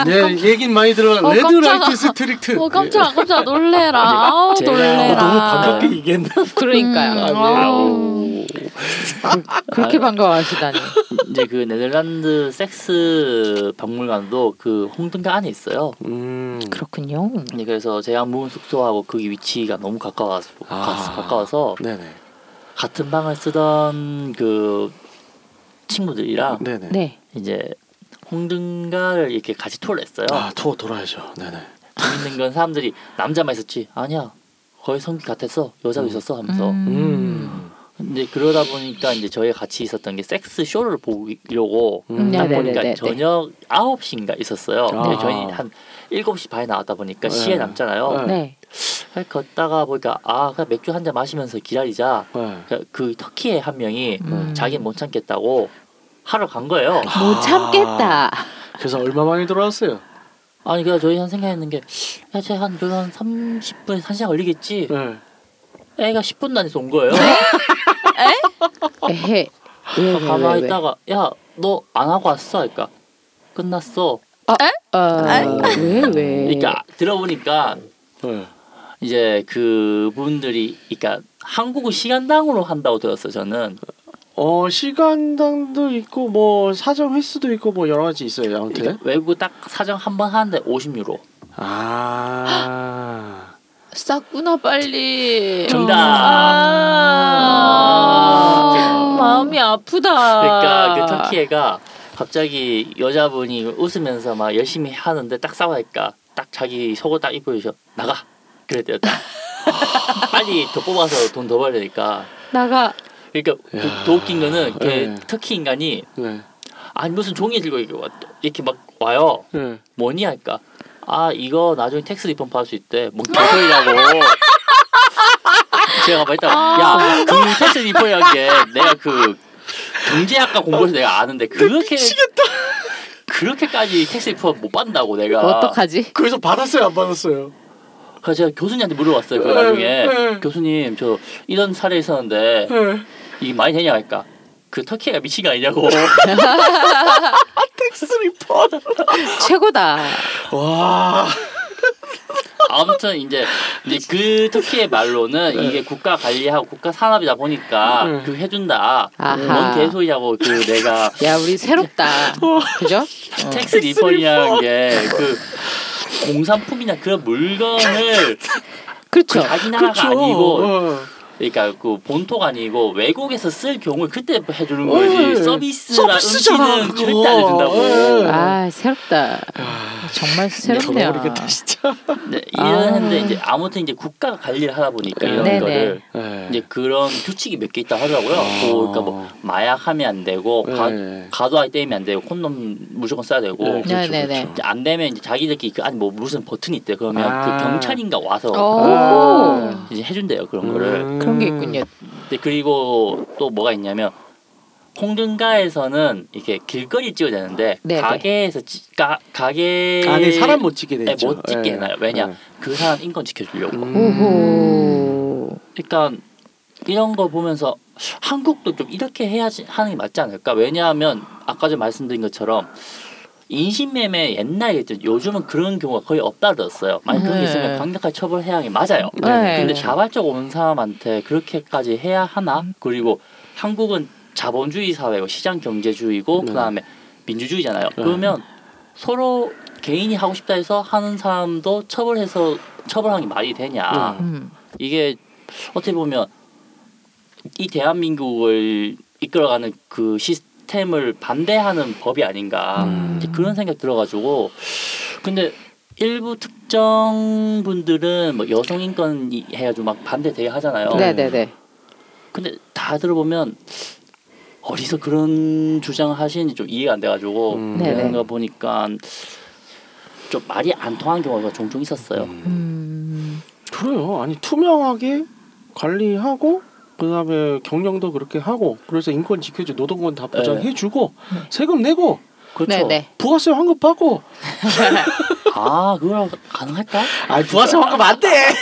네, 얘긴 많이 들어. 어, Red. Light Street. 어 깜짝 깜짝 놀래라. 아우 제가- 어, 놀래라. 너무 반갑게 얘기했나? 그러니까요. 음, 아우. 그렇게 반가워하시다니. 이제 그 네덜란드 섹스 박물관도 그 홍등가 안에 있어요. 음. 그렇군요. 네, 그래서 제가 묵은 숙소하고 그 위치가 너무 가까워서 아. 가까워서 네네. 같은 방을 쓰던 그 친구들이랑 네네. 네. 이제 홍등가를 이렇게 같이 투어를 했어요. 아, 투어 돌아야죠. 네네. 재밌는 건 사람들이 남자만 있었지 아니야 거의 성기 같았어 여자도 음. 있었어 하면서 음. 근데 그러다 보니까 이제 저희 같이 있었던 게 섹스 쇼를 보려고 음. 딱 네네네네. 보니까 네. 저녁 9시인가 있었어요. 근데 아. 저희 한 7시 반에 나왔다 보니까 네. 시에 남잖아요. 네. 네. 그래서 걷다가 보니까 아 그냥 맥주 한 잔 마시면서 기다리자. 네. 그- 그 터키의 한 명이 음. 자기는 못 참겠다고 하러 간 거예요. 못 참겠다. 그래서 얼마 만에 돌아왔어요? 아니 그래서 저희 한 생각했는 게 야, 쟤한 그래도 한 30분, 1시간 걸리겠지. 네. 애가 10분도 안 돼서 온 거예요. 에헤. 왜, 왜, 가만히 왜, 왜? 있다가 야 너 안 하고 왔어? 그러니까 끝났어. 어, 왜, 왜? 그러니까 들어보니까 네. 이제 그분들이 그러니까 한국은 시간당으로 한다고 들었어 요 저는. 어 시간당도 있고 뭐 사정 횟수도 있고 뭐 여러 가지 있어요. 아무튼. 그러니까 외국 딱 사정 한 번 하는데 50유로. 아. 쌌구나 빨리. 정답. 아, 마음이 아프다. 그러니까 그 터키애가 갑자기 여자분이 웃으면서 막 열심히 하는데 딱 싸우니까 딱 자기 속옷 딱 입고 셔 나가 그랬대요. 딱. [LAUGHS] 빨리 더 뽑아서 돈 더 벌려니까. 나가. 그러니까 그 야. 더 웃긴 거는 그 네. 터키 인간이 네. 아니 무슨 종이 들고 이렇게, 와- 이렇게 막 와요. 네. 뭐니 할까? 아 이거 나중에 tax refund 받을 수 있대. 뭔 개소리냐고. [LAUGHS] 제가 막 일단 야 그 tax refund이라는 게 내가 그 경제학과 공부해서 내가 아는데 그렇게 그렇게까지 tax refund 못 받는다고 내가. 어떡하지? 그래서 받았어요, 안 받았어요? 그래서 제가 교수님한테 물어봤어요. 그 네, 나중에 네. 교수님 저 이런 사례 있었는데 네. 이게 많이 되냐 할까? 그 터키가 미친 거 아니냐고. [LAUGHS] Tax refund. 최고다. 와. 아무튼 이제 이제 그 터키의 말로는 네. 이게 국가 관리하고 국가 산업이다 보니까 네. 그 해준다. 뭔 개소리냐고 그 내가 야 우리 새롭다. 그죠? 어. Tax refund이라는 게 그 공산품이나 그런 물건을 그렇죠. 그 자기 나라가 그쵸. 아니고 어. 그러니까 그 본토가 아니고 외국에서 쓸 경우에 그때 해주는 어, 거지 네. 서비스나 서비스잖아, 음식은 그거. 절대 안 해준다고. 네. 아 새롭다. 정말 새롭네요. 모르겠다 진짜. 네, 아. 이랬는데 이제 아무튼 이제 국가가 관리를 하다 보니까 이런 네네. 거를 네. 이제 그런 규칙이 몇 개 있다 하더라고요. 뭐 그러니까 뭐 마약하면 안 되고 가, 네. 가도아이 떼면 안 되고 콘돔 무조건 써야 되고 네, 그렇죠. 그렇죠. 안 되면 이제 자기들끼리 그 아니 뭐 무슨 버튼이 있대 그러면 아. 그 경찰인가 와서 오. 이제 해준대요 그런 거를. 음. 그런 게 있군요. 근데 그리고 또 뭐가 있냐면 홍등가에서는 이렇게 길거리 찍어야 되는데 네네. 가게에서 찍, 가, 가게 안에 사람 못 찍게 네, 되죠. 못 찍게 해놔요. 왜냐 그 사람 인권 지켜주려고. 음. 그러니까 이런 거 보면서 한국도 좀 이렇게 해야지 하는 게 맞지 않을까? 왜냐하면 아까 전 말씀드린 것처럼 인신매매 옛날에 있죠. 요즘은 그런 경우가 거의 없다 들었어요. 만약 그런 게 네. 있으면 강력하게 처벌해야 하는 게 맞아요. 네. 근데 자발적 오는 사람한테 그렇게까지 해야 하나? 그리고 한국은 자본주의 사회고 시장 경제주의고 네. 그다음에 민주주의잖아요. 네. 그러면 서로 개인이 하고 싶다 해서 하는 사람도 처벌해서 처벌하는 게 말이 되냐? 음. 이게 어떻게 보면 이 대한민국을 이끌어가는 그 시스템을 반대하는 법이 아닌가 음. 그런 생각 들어가지고 근데 일부 특정 분들은 뭐 여성 인권 해가지고 막 반대 되게 하잖아요. 네네네. 근데 다 들어보면 어디서 그런 주장을 하시는지 좀 이해가 안 돼가지고 음. 네네. 그런 거 보니까 좀 말이 안 통하는 경우가 종종 있었어요. 음. 그래요. 아니 투명하게 관리하고 그다음에 경영도 그렇게 하고 그래서 인권 지켜주 노동권 다 보장해주고 세금 내고 그렇죠. 네네. 부가세 환급 받고. [LAUGHS] 아 그걸 가능할까? 아니 부가세 환급 안 돼. [LAUGHS]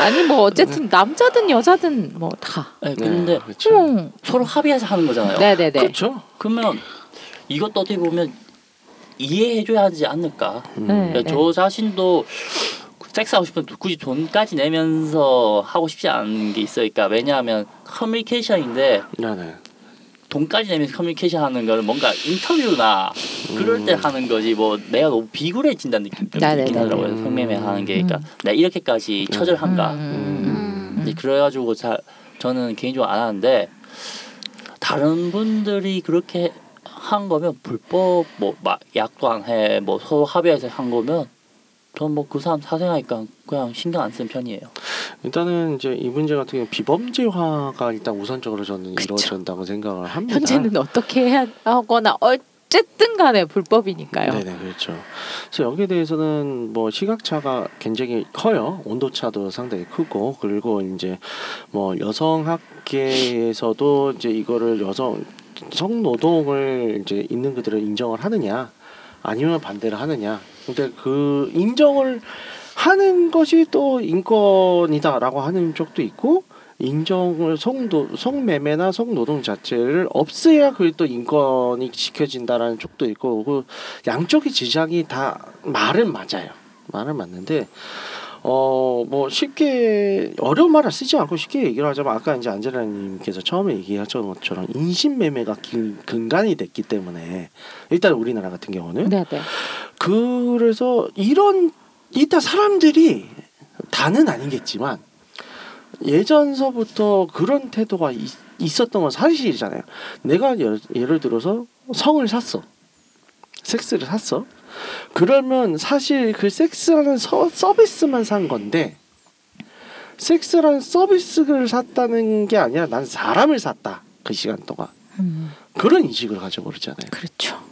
아니 뭐 어쨌든 남자든 여자든 뭐 다. 네, 근데 그렇죠. 음. 서로 합의해서 하는 거잖아요. 네네네. 그렇죠. 그러면 이것도 어떻게 보면 이해해줘야 하지 않을까? 음. 네. 그러니까 저 자신도 섹스하고 싶으면 굳이 돈까지 내면서 하고 싶지 않은 게 있어요. 그러니까 왜냐하면 커뮤니케이션인데 네네. 돈까지 내면서 커뮤니케이션 하는 거는 뭔가 인터뷰나 그럴 때 음. 하는 거지 뭐 내가 너무 비굴해진다는 느낌 네네네. 들긴 하더라고요. 음. 성매매 하는 게 그러니까 음. 내가 이렇게까지 처절한가? 음. 음. 이제 그래가지고 잘 저는 개인적으로 안 하는데 다른 분들이 그렇게 한 거면 불법 뭐막 약도 안해뭐 서로 합의해서 한 거면 전 뭐 그 사람 사생하니까 그냥 신경 안쓴 편이에요. 일단은 이제 이 문제 같은 경우 비범죄화가 일단 우선적으로 저는 그쵸. 이루어진다고 생각을 합니다. 현재는 어떻게 해야 하거나 어쨌든 간에 불법이니까요. 네네 그렇죠. 그래서 여기에 대해서는 뭐 시각차가 굉장히 커요. 온도차도 상당히 크고 그리고 이제 뭐 여성 학계에서도 이제 이거를 여성 성노동을 이제 있는 그들을 인정을 하느냐 아니면 반대를 하느냐. 근데 그 인정을 하는 것이 또 인권이다라고 하는 쪽도 있고 인정을 성도 성매매나 성노동 자체를 없애야 그게 또 인권이 지켜진다라는 쪽도 있고 그 양쪽의 지장이 다 말은 맞아요. 말은 맞는데 어 뭐 쉽게 어려운 말을 쓰지 않고 쉽게 얘기를 하자면 아까 이제 안젤라님께서 처음에 얘기하셨던 것처럼 인신매매가 긴- 근간이 됐기 때문에 일단 우리나라 같은 경우는 네, 네. 그래서 이런 일단 사람들이 다는 아니겠지만 예전서부터 그런 태도가 있, 있었던 건 사실이잖아요. 내가 예를, 예를 들어서 성을 샀어, 섹스를 샀어. 그러면 사실 그 섹스라는 서, 서비스만 산 건데 섹스라는 서비스를 샀다는 게 아니라 난 사람을 샀다 그 시간 동안 음, 그런 인식을 가져버리잖아요. 그렇죠.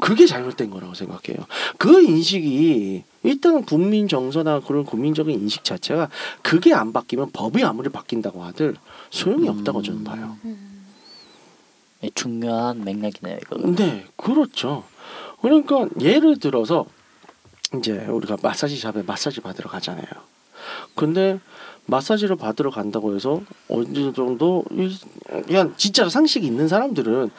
그게 잘못된 거라고 생각해요. 그 인식이 일단은 국민 정서나 그런 국민적인 인식 자체가 그게 안 바뀌면 법이 아무리 바뀐다고 하들 소용이 없다고 저는 봐요. 예, 중요한 맥락이네요 이거. 네, 그렇죠. 그러니까 예를 들어서 이제 우리가 마사지 샵에 마사지 받으러 가잖아요. 근데 마사지를 받으러 간다고 해서 어느 정도 이- 그냥 진짜 상식이 있는 사람들은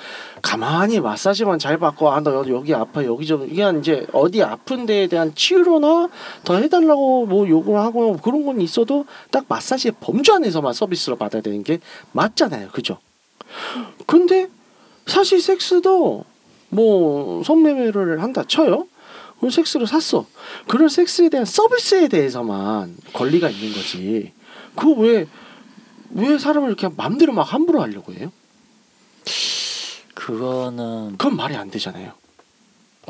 가만히 마사지만 잘 받고 아나 여기 아파 여기 좀 그냥 이제 어디 아픈 데에 대한 치료나 더 해달라고 뭐 요구를 하고 그런 건 있어도 딱 마사지의 범주 안에서만 서비스를 받아야 되는 게 맞잖아요, 그죠? 근데 사실 섹스도 뭐 성매매를 한다 쳐요. 그럼 섹스를 샀어. 그런 섹스에 대한 서비스에 대해서만 권리가 있는 거지. 그거 왜, 왜 사람을 이렇게 마음대로 막 함부로 하려고 해요? 그거는 그건 말이 안 되잖아요.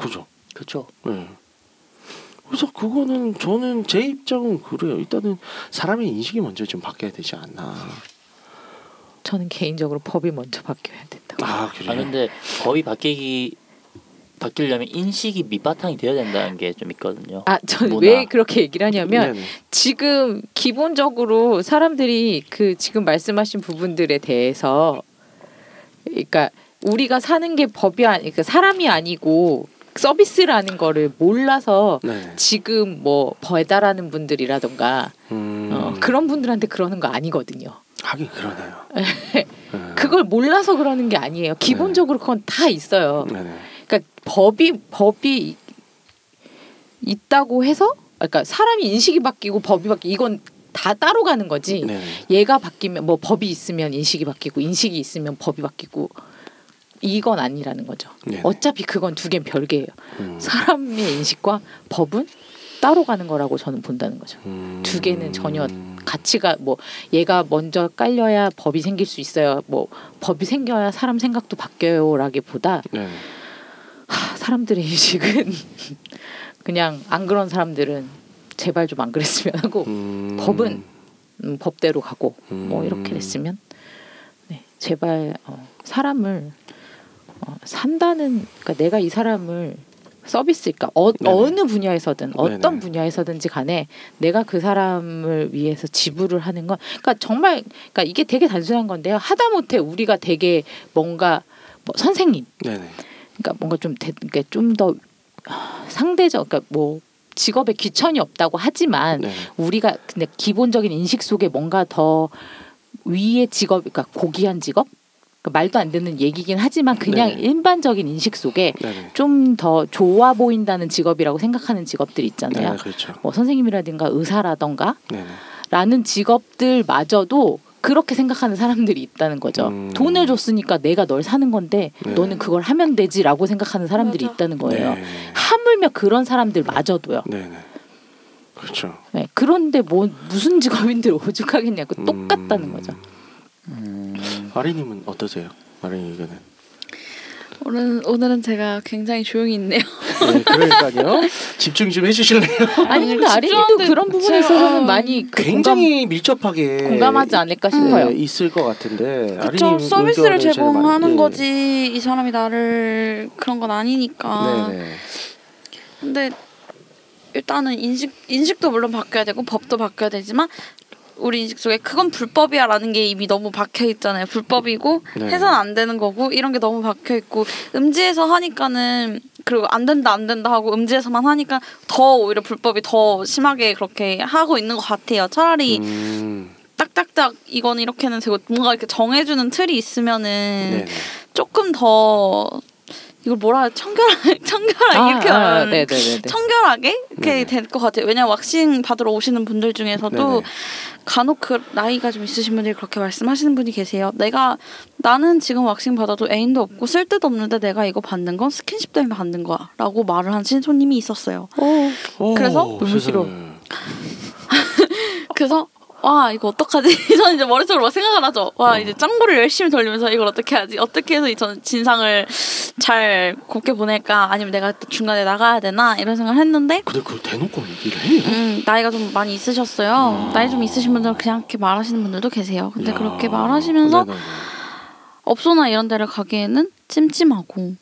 그죠? 그렇죠. 네. 그래서 그거는 저는 제 입장은 그래요. 일단은 사람의 인식이 먼저 좀 바뀌어야 되지 않나. 저는 개인적으로 법이 먼저 바뀌어야 된다고. 아 그래요. 아 근데 법이 바뀌기 바뀌려면 인식이 밑바탕이 되어야 된다는 게 좀 있거든요. 아, 저는 문화. 왜 그렇게 얘기를 하냐면 네네. 지금 기본적으로 사람들이 그 지금 말씀하신 부분들에 대해서 그러니까 우리가 사는 게 법이 아니 그러니까 사람이 아니고 서비스라는 거를 몰라서 네네. 지금 뭐 배달하는 분들이라던가 음, 어, 그런 분들한테 그러는 거 아니거든요. 하긴 그러네요. 네. [LAUGHS] 그걸 몰라서 그러는 게 아니에요. 기본적으로 그건 다 있어요. 네네. 그러니까 법이 법이 있다고 해서 그러니까 사람이 인식이 바뀌고 법이 바뀌 이건 다 따로 가는 거지. 네네. 얘가 바뀌면 뭐 법이 있으면 인식이 바뀌고 인식이 있으면 법이 바뀌고 이건 아니라는 거죠. 네네. 어차피 그건 두 개는 별개예요. 음. 사람의 인식과 법은 따로 가는 거라고 저는 본다는 거죠. 음. 두 개는 전혀 가치가 뭐 얘가 먼저 깔려야 법이 생길 수 있어요. 뭐 법이 생겨야 사람 생각도 바뀌어요라기보다 네네. 하, 사람들의 인식은 [LAUGHS] 그냥 안 그런 사람들은 제발 좀 안 그랬으면 하고 음. 법은 음, 법대로 가고 뭐 음. 이렇게 됐으면 네, 제발 어, 사람을 어, 산다는 그러니까 내가 이 사람을 서비스 그러니까 어, 네네. 어느 분야에서든 어떤 네네. 분야에서든지 간에 내가 그 사람을 위해서 지불을 하는 건 그러니까 정말 그러니까 이게 되게 단순한 건데요 하다못해 우리가 되게 뭔가 뭐 선생님 네네. 그러니까 뭔가 좀 대, 그러니까 좀더 상대적 그러니까 뭐 직업에 귀천이 없다고 하지만. 우리가 근데 기본적인 인식 속에 뭔가 더 위의 직업 그러니까 고귀한 직업 그러니까 말도 안 되는 얘기긴 하지만 그냥 네네. 일반적인 인식 속에 네네. 좀더 좋아 보인다는 직업이라고 생각하는 직업들 있잖아요. 네네. 그렇죠. 뭐 선생님이라든가 의사라던가 네네. 라는 직업들마저도 그렇게 생각하는 사람들이 있다는 거죠. 음. 돈을 줬으니까 내가 널 사는 건데 네. 너는 그걸 하면 되지라고 생각하는 사람들이 맞아. 있다는 거예요. 네. 하물며 그런 사람들마저도요. 네네. 그렇죠. 네, 그런데 뭐 무슨 직업인들 오죽하겠냐고 똑같다는 음. 거죠. 음, 아리님은 어떠세요? 아리 의견은? 오늘 오늘은 제가 굉장히 조용히 있네요. 네, 그러니까요. 집중 좀 해주실래요? [LAUGHS] 아니 근데 아린이도 그런 부분에 있어서는 어, 많이 그 굉장히 밀접하게 공감, 공감하지 않을까 싶어요. 네, 있을 것 같은데. 그쵸 아린님 서비스를 제공하는 많이- 네. 거지 이 사람이 나를 그런 건 아니니까 네네. 근데 일단은 인식 인식도 물론 바뀌어야 되고 법도 바뀌어야 되지만 우리 인식 속에 그건 불법이야라는 게 이미 너무 박혀 있잖아요. 불법이고 네. 해서는 안 되는 거고 이런 게 너무 박혀 있고 음지에서 하니까는 그리고 안 된다 안 된다 하고 음지에서만 하니까 더 오히려 불법이 더 심하게 그렇게 하고 있는 것 같아요. 차라리 음, 딱딱딱 이건 이렇게는 되고 뭔가 이렇게 정해주는 틀이 있으면은 네네. 조금 더 이걸 뭐라 청결하게 청결하게 이렇게 말하면 네네 네. 청결하게 이렇게 네네. 될것 같아요. 왜냐면 왁싱 받으러 오시는 분들 중에서도 네네. 간혹 그 나이가 좀 있으신 분들이 그렇게 말씀하시는 분이 계세요. 내가 나는 지금 왁싱 받아도 애인도 없고 쓸 데도 없는데 내가 이거 받는 건 스킨십 때문에 받는 거야라고 말을 하신 손님이 있었어요. 오, 그래서 너무 싫어. [LAUGHS] 그래서 와 이거 어떡하지? [LAUGHS] 저는 이제 머릿속으로 막 생각을 하죠. 와 이제 짱구를 열심히 돌리면서 이걸 어떻게 하지? 어떻게 해서 이전 진상을 잘 곱게 보낼까? 아니면 내가 또 중간에 나가야 되나? 이런 생각을 했는데 근데 그걸 대놓고 얘기를 해요? 음, 나이가 좀 많이 있으셨어요. 나이 좀 있으신 분들은 그냥 이렇게 말하시는 분들도 계세요. 근데 야. 그렇게 말하시면서. 업소나 이런 데를 가기에는 찜찜하고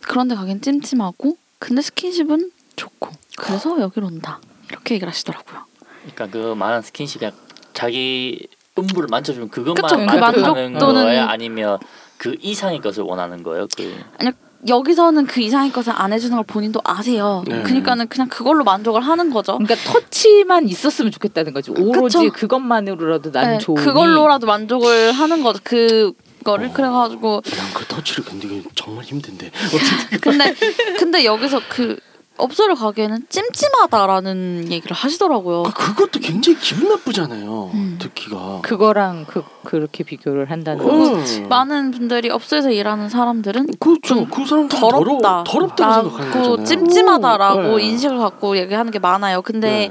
그런 데 가기엔 찜찜하고 근데 스킨십은 좋고 그래서 여기로 온다. 이렇게 얘기를 하시더라고요. 그러니까 그 많은 스킨십이 자기 음부를 만져주면 그것만 그 만족하는 만족도는- 거예요? 아니면 그 이상의 것을 원하는 거예요? 그 아니 여기서는 그 이상의 것을 안 해주는 걸 본인도 아세요. 네. 그러니까는 그냥 그걸로 만족을 하는 거죠. 그러니까 터치만 있었으면 좋겠다는 거지. 오로지 그쵸. 그것만으로라도 난 네, 좋으니. 그걸로라도 만족을 하는 거죠. 그 거를 어. 그래가지고 그냥 그 터치를 견디기 정말 힘든데 [LAUGHS] 근데 근데 여기서 그 업소를 가기에는 찜찜하다라는 얘기를 하시더라고요. 그, 그것도 굉장히 기분 나쁘잖아요. 음. 듣기가. 그거랑 그 그렇게 비교를 한다는 거. 음. 많은 분들이 업소에서 일하는 사람들은 그렇죠. 좀그 사람 더럽다, 더럽다고 생각하는 거잖아요. 찜찜하다라고 네. 인식을 갖고 얘기하는 게 많아요. 근데 네.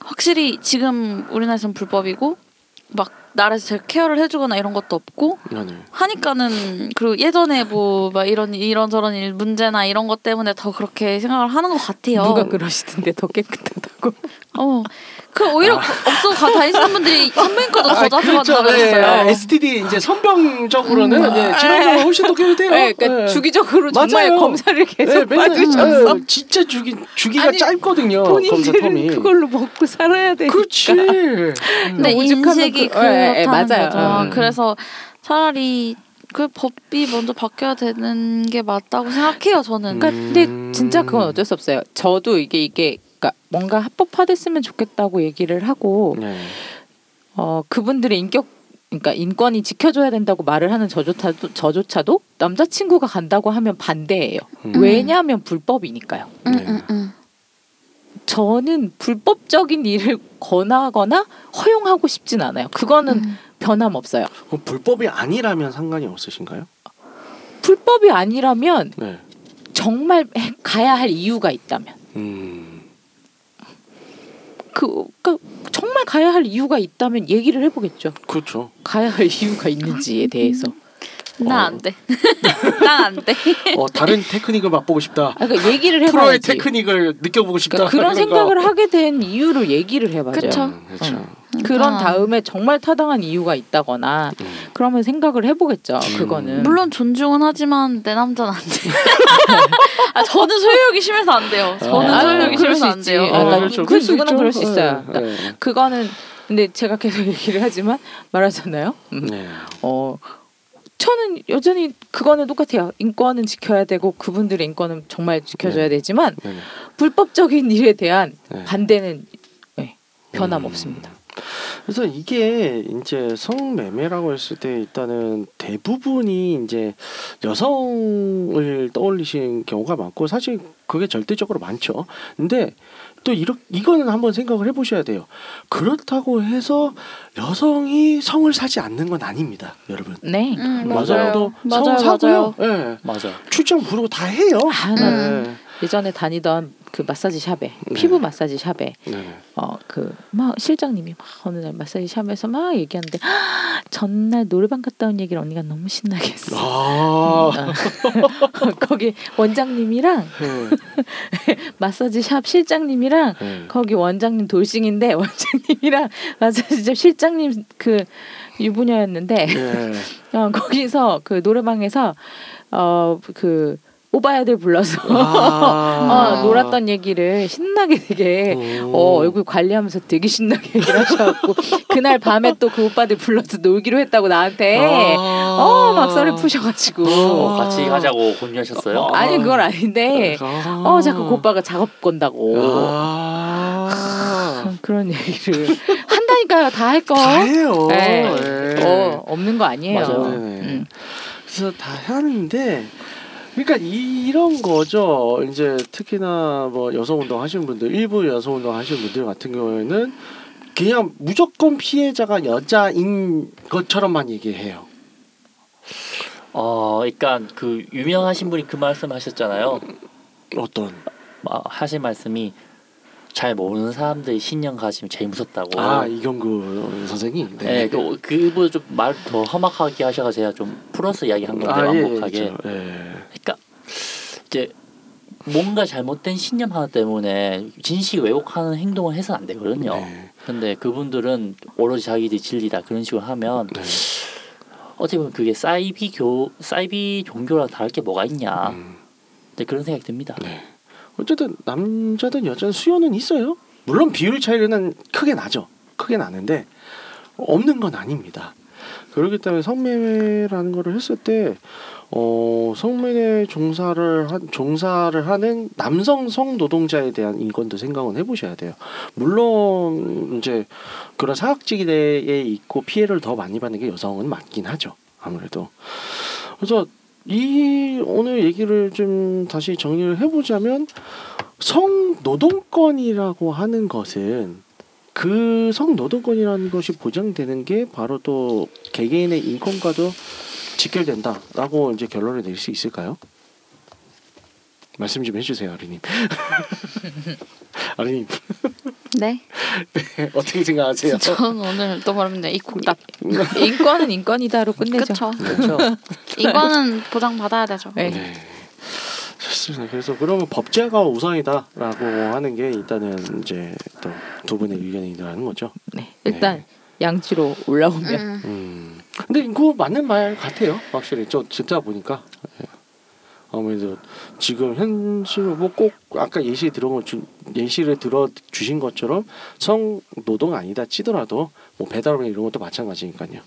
확실히 지금 우리나라에서는 불법이고 막 나라에서 제가 케어를 해주거나 이런 것도 없고 네, 네. 하니까는 그리고 예전에 뭐 막 이런 이런 저런 일 문제나 이런 것 때문에 더 그렇게 생각을 하는 것 같아요. 누가 그러시던데 더 깨끗하다고. 어. 그 오히려 업소 가 다니시는 분들이 선배님 거도 더 자주 그렇죠. 간다고 네, 했어요. STD 이제 선병적으로는 음. 이제 질환자가 훨씬 더 깨끗해요. 네, 그러니까 네. 주기적으로 정말 맞아요. 검사를 계속 네, 받으셔서 네, 진짜 주기 주기가 아니, 짧거든요. 검사 본인들은 텀이. 그걸로 먹고 살아야 되니까. 그렇지. 음. 근데 오죽하면 인식이 그- 예, 예, 그렇다는 맞아요. 거죠. 음. 그래서 차라리 그 법이 먼저 바뀌어야 되는 게 맞다고 생각해요. 저는. 그러니까 근데 음. 진짜 그건 어쩔 수 없어요. 저도 이게 이게 그러니까 뭔가 합법화됐으면 좋겠다고 얘기를 하고 네. 어 그분들의 인격 그러니까 인권이 지켜줘야 된다고 말을 하는 저조차도 저조차도 남자친구가 간다고 하면 반대예요. 음. 왜냐하면 불법이니까요. 음, 네. 음, 음. 저는 불법적인 일을 권하거나 허용하고 싶진 않아요. 그거는 음. 변함없어요. 그럼 불법이 아니라면 상관이 없으신가요? 불법이 아니라면 네. 정말 해- 가야 할 이유가 있다면 음. 그 그러니까 정말 가야 할 이유가 있다면 얘기를 해보겠죠. 그렇죠. 가야 할 이유가 있는지에 대해서. 난안 돼. [LAUGHS] 난안 돼. 어, 다른 테크닉을 맛보고 싶다. 아, 그러니까 얘기를 프로의 해봐야지. 테크닉을 느껴보고 싶다. 그러니까 그런. 생각을 하게 된 이유를 얘기를 해봐죠. 그쵸. 음, 그렇죠. 그런 아. 다음에 정말 타당한 이유가 있다거나 음. 그러면 생각을 해보겠죠. 음. 그거는 물론 존중은 하지만 내 남자는 안 돼. [LAUGHS] 아, 저는 소유욕이 심해서 안 돼요. 저는 아, 소유욕이 심해서 수 안. 돼요. 아, 그러니까 그렇죠. 그 누구나 있죠. 그럴 수 있어요. 네, 그러니까 네. 그거는 근데 제가 계속 얘기를 하지만 말하잖아요. 음. 네. 어 저는 여전히 그거는 똑같아요. 인권은 지켜야 되고 그분들의 인권은 정말 지켜줘야 네. 되지만 네. 네. 불법적인 일에 대한 네. 반대는 네, 변함 음. 없습니다. 그래서 이게 이제 성매매라고 했을 때 일단은 대부분이 이제 여성을 떠올리시는 경우가 많고 사실 그게 절대적으로 많죠. 근데 또 이렇 이거는 한번 생각을 해보셔야 돼요. 그렇다고 해서 여성이 성을 사지 않는 건 아닙니다, 여러분. 네. 음, 맞아요. 성 맞아요. 사고요. 예. 맞아. 출장 부르고 다 해요. 아, 나 네. 예전에 다니던 그 마사지 샵에 네. 피부 마사지 샵에 네네. 어그 막 실장님이 막 어느 날 마사지 샵에서 막 얘기하는데 전날 노래방 갔다 온 얘기를 언니가 너무 신나게 했어. 아. 어. [LAUGHS] 거기 원장님이랑 네. [LAUGHS] 마사지 샵 실장님이랑 네. 거기 원장님 돌싱인데 원장님이랑 마사지 샵 실장님 그 유부녀였는데 네. [LAUGHS] 어, 거기서 그 노래방에서 어그 오바야들 불러서 아. [LAUGHS] 어, 놀았던 얘기를 신나게 되게 오. 어, 얼굴 관리하면서 되게 신나게 얘기를 하셔갖고 [LAUGHS] 그날 밤에 또 그 오빠들 불러서 놀기로 했다고 나한테 아. 어 막설을 푸셔가지고 어, 같이 가자고 권유하셨어요? 아니 그건 아닌데 아. 어 자꾸 그 오빠가 작업 건다고 아. 그런 얘기를 한다니까요 다 할 거. 다 해요. 네. 네. 어 없는 거 아니에요. 맞아요. 네네. 음. 그래서 다 하는데 그러니까 이런 거죠. 이제 특히나 뭐 여성 운동 하시는 분들, 일부 여성 운동 하시는 분들 같은 경우에는 그냥 무조건 피해자가 여자인 것처럼만 얘기해요. 어, 그러니까 그 유명하신 분이 그 말씀하셨잖아요. 어떤? 아, 하신 말씀이 잘 모르는 사람들이 신념 가지면 제일 무섭다고. 아 이경구 선생님. 네, 그 그분 좀말 더 험악하게 하셔가 제가 좀 풀어서 이야기한 건데 아, 예, 완곡하게. 예, 그렇죠. 예. 그러니까 이제 뭔가 잘못된 신념 하나 때문에 진실 왜곡하는 행동을 해서는 안 되거든요. 네. 근데 그분들은 오로지 자기들이 진리다 그런 식으로 하면 네. 어떻게 보면 그게 사이비 교 사이비 종교랑 다를 게 뭐가 있냐. 음, 네, 그런 생각이 듭니다. 네. 어쨌든 남자든 여자든 수요는 있어요. 물론 비율 차이는 크게 나죠. 크게 나는데 없는 건 아닙니다. 그렇기 때문에 성매매라는 거를 했을 때 어, 성매매 종사를 한 종사를 하는 남성 성 노동자에 대한 인권도 생각은 해보셔야 돼요. 물론 이제 그런 사각지대에 있고 피해를 더 많이 받는 게 여성은 맞긴 하죠. 아무래도 그래서 이 오늘 얘기를 좀 다시 정리를 해보자면 성 노동권이라고 하는 것은 그 성 노동권이라는 것이 보장되는 게 바로 또 개개인의 인권과도 직결된다라고 이제 결론을 낼수 있을까요? 말씀 좀 해주세요, 아리님. [LAUGHS] 아리님 네. 어떻게 생각하세요? [LAUGHS] 전 오늘 또 말합니다. 이국답. 인권은 인권이다로 끝내죠. 그렇죠. 이거는 보장 받아야 되죠. 네. 네. 좋습니다. 그래서 그러면 법제가 우선이다라고 하는 게 일단은 이제 또 두 분의 의견이라는 거죠. 네. 일단 양지로 올라오면 음. 음. 근데 그거 맞는 말 같아요. 확실히 저 진짜 보니까 예. 아무래도 지금 현실로 뭐 꼭 아까 예시 들어 주, 예시를 들어 주신 것처럼 성 노동 아니다 치더라도 뭐 배달원 이런 것도 마찬가지니까요.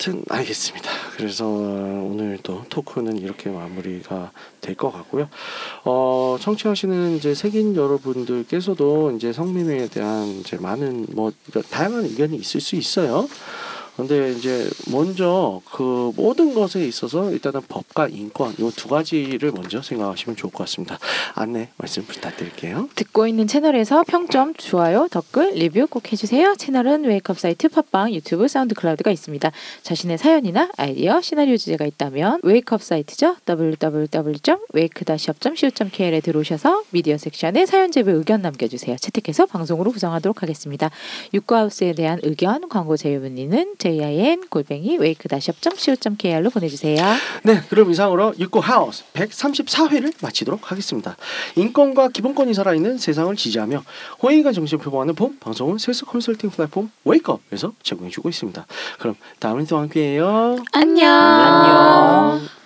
하여튼 알겠습니다. 그래서 오늘 또 토크는 이렇게 마무리가 될 것 같고요. 어, 청취하시는 이제 색인 여러분들께서도 이제 성매매에 대한 이제 많은 뭐 다양한 의견이 있을 수 있어요. 근데 이제 먼저 그 모든 것에 있어서 일단은 법과 인권 이 두 가지를 먼저 생각하시면 좋을 것 같습니다. 안내 말씀 부탁드릴게요. 듣고 있는 채널에서 평점, 좋아요, 댓글, 리뷰 꼭 해주세요. 채널은 웨이크업 사이트 팟빵, 유튜브, 사운드 클라우드가 있습니다. 자신의 사연이나 아이디어, 시나리오 주제가 있다면 웨이크업 사이트죠. www.wake-up.co.kr에 들어오셔서 미디어 섹션에 사연 제보 의견 남겨주세요. 채택해서 방송으로 구성하도록 하겠습니다. 육구하우스에 대한 의견, 광고 제휴 문의는 jin 골뱅이 wake-up.co.kr로 보내주세요. 네, 그럼 이상으로 육구 하우스 134회를 마치도록 하겠습니다. 인권과 기본권이 살아있는 세상을 지지하며 호의가 정신을 표방하는 본 방송은 섹스 컨설팅 플랫폼 웨이크업에서 제공해주고 있습니다. 그럼 다음에 또 함께해요. 안녕. 안녕.